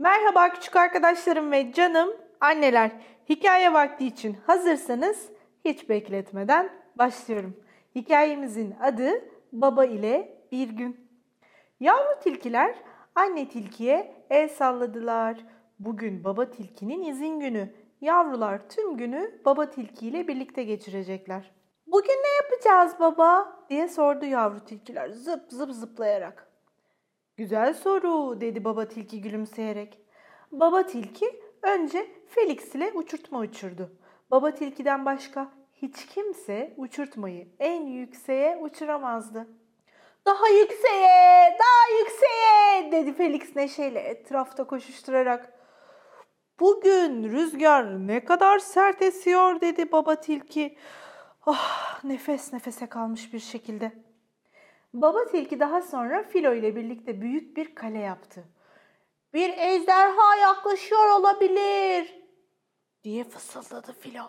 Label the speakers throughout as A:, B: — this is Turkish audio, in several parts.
A: Merhaba küçük arkadaşlarım ve canım anneler. Hikaye vakti için hazırsanız hiç bekletmeden başlıyorum. Hikayemizin adı Baba ile Bir Gün. Yavru tilkiler anne tilkiye el salladılar. Bugün baba tilkinin izin günü. Yavrular tüm günü baba tilki ile birlikte geçirecekler. Bugün ne yapacağız baba? diye sordu yavru tilkiler zıp zıp zıplayarak. Güzel soru dedi baba tilki gülümseyerek. Baba tilki önce Felix ile uçurtma uçurdu. Baba tilkiden başka hiç kimse uçurtmayı en yükseğe uçuramazdı. Daha yükseğe, daha yükseğe dedi Felix neşeyle etrafta koşuşturarak. Bugün rüzgar ne kadar sert esiyor dedi baba tilki. Ah nefes nefese kalmış bir şekilde. Baba tilki daha sonra Filo ile birlikte büyük bir kale yaptı. Bir ejderha yaklaşıyor olabilir diye fısıldadı Filo.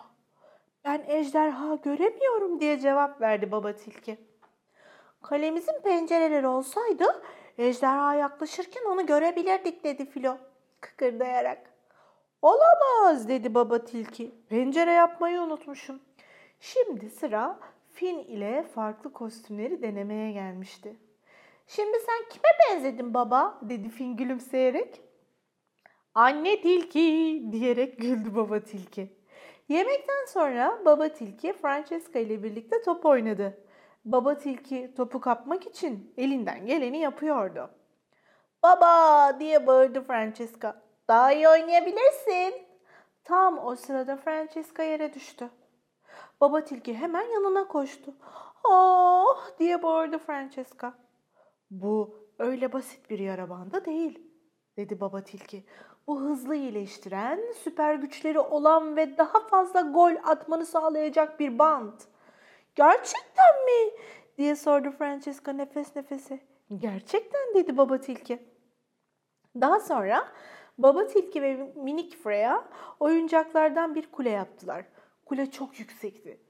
A: Ben ejderha göremiyorum diye cevap verdi baba tilki. Kalemizin pencereleri olsaydı ejderha yaklaşırken onu görebilirdik dedi Filo kıkırdayarak. Olamaz dedi baba tilki. Pencere yapmayı unutmuşum. Şimdi sıra Fin ile farklı kostümleri denemeye gelmişti. Şimdi sen kime benzedin baba? dedi Fin gülümseyerek. Anne tilki diyerek güldü baba tilki. Yemekten sonra baba tilki Francesca ile birlikte top oynadı. Baba tilki topu kapmak için elinden geleni yapıyordu. Baba diye bağırdı Francesca. Daha iyi oynayabilirsin. Tam o sırada Francesca yere düştü. Baba tilki hemen yanına koştu. Oh diye bağırdı Francesca. Bu öyle basit bir yara bandı değil dedi baba tilki. Bu hızlı iyileştiren, süper güçleri olan ve daha fazla gol atmanı sağlayacak bir band. Gerçekten mi? diye sordu Francesca nefes nefese. Gerçekten dedi baba tilki. Daha sonra baba tilki ve minik Freya oyuncaklardan bir kule yaptılar. Kule çok yüksekti.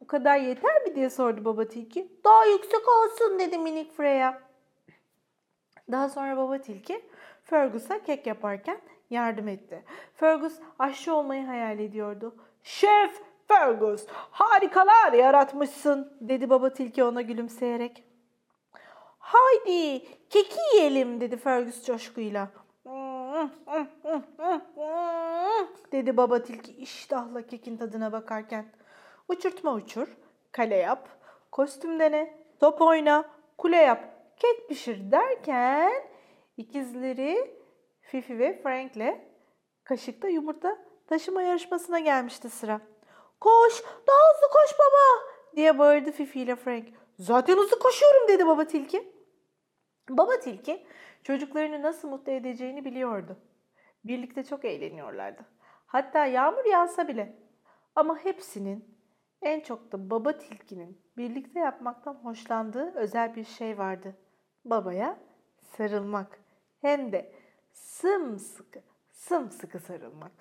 A: Bu kadar yeter mi diye sordu baba tilki. Daha yüksek olsun dedi minik Freya. Daha sonra baba tilki Fergus'a kek yaparken yardım etti. Fergus aşçı olmayı hayal ediyordu. Şef Fergus harikalar yaratmışsın dedi baba tilki ona gülümseyerek. Haydi keki yiyelim dedi Fergus coşkuyla. Dedi baba tilki iştahla kekin tadına bakarken. Uçurtma uçur, kale yap, kostüm dene, top oyna, kule yap, kek pişir derken ikizleri Fifi ve Frank'le kaşıkta yumurta taşıma yarışmasına gelmişti sıra. Koş, daha hızlı koş baba diye bağırdı Fifi ile Frank. Zaten hızlı koşuyorum dedi baba tilki. Baba tilki çocuklarını nasıl mutlu edeceğini biliyordu. Birlikte çok eğleniyorlardı. Hatta yağmur yağsa bile. Ama hepsinin en çok da baba tilkinin birlikte yapmaktan hoşlandığı özel bir şey vardı. Babaya sarılmak. Hem de sımsıkı, sımsıkı sarılmak.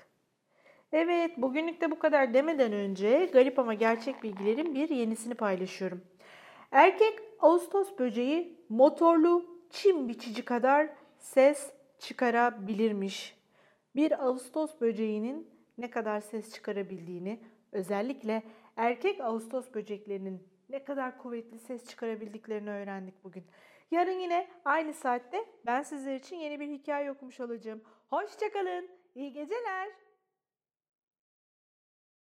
A: Evet, bugünlük de bu kadar demeden önce garip ama gerçek bilgilerin bir yenisini paylaşıyorum. Erkek Ağustos böceği motorlu çim biçici kadar ses çıkarabilirmiş. Bir Ağustos böceğinin ne kadar ses çıkarabildiğini, özellikle erkek Ağustos böceklerinin ne kadar kuvvetli ses çıkarabildiklerini öğrendik bugün. Yarın yine aynı saatte ben sizler için yeni bir hikaye okumuş olacağım. Hoşçakalın, iyi geceler.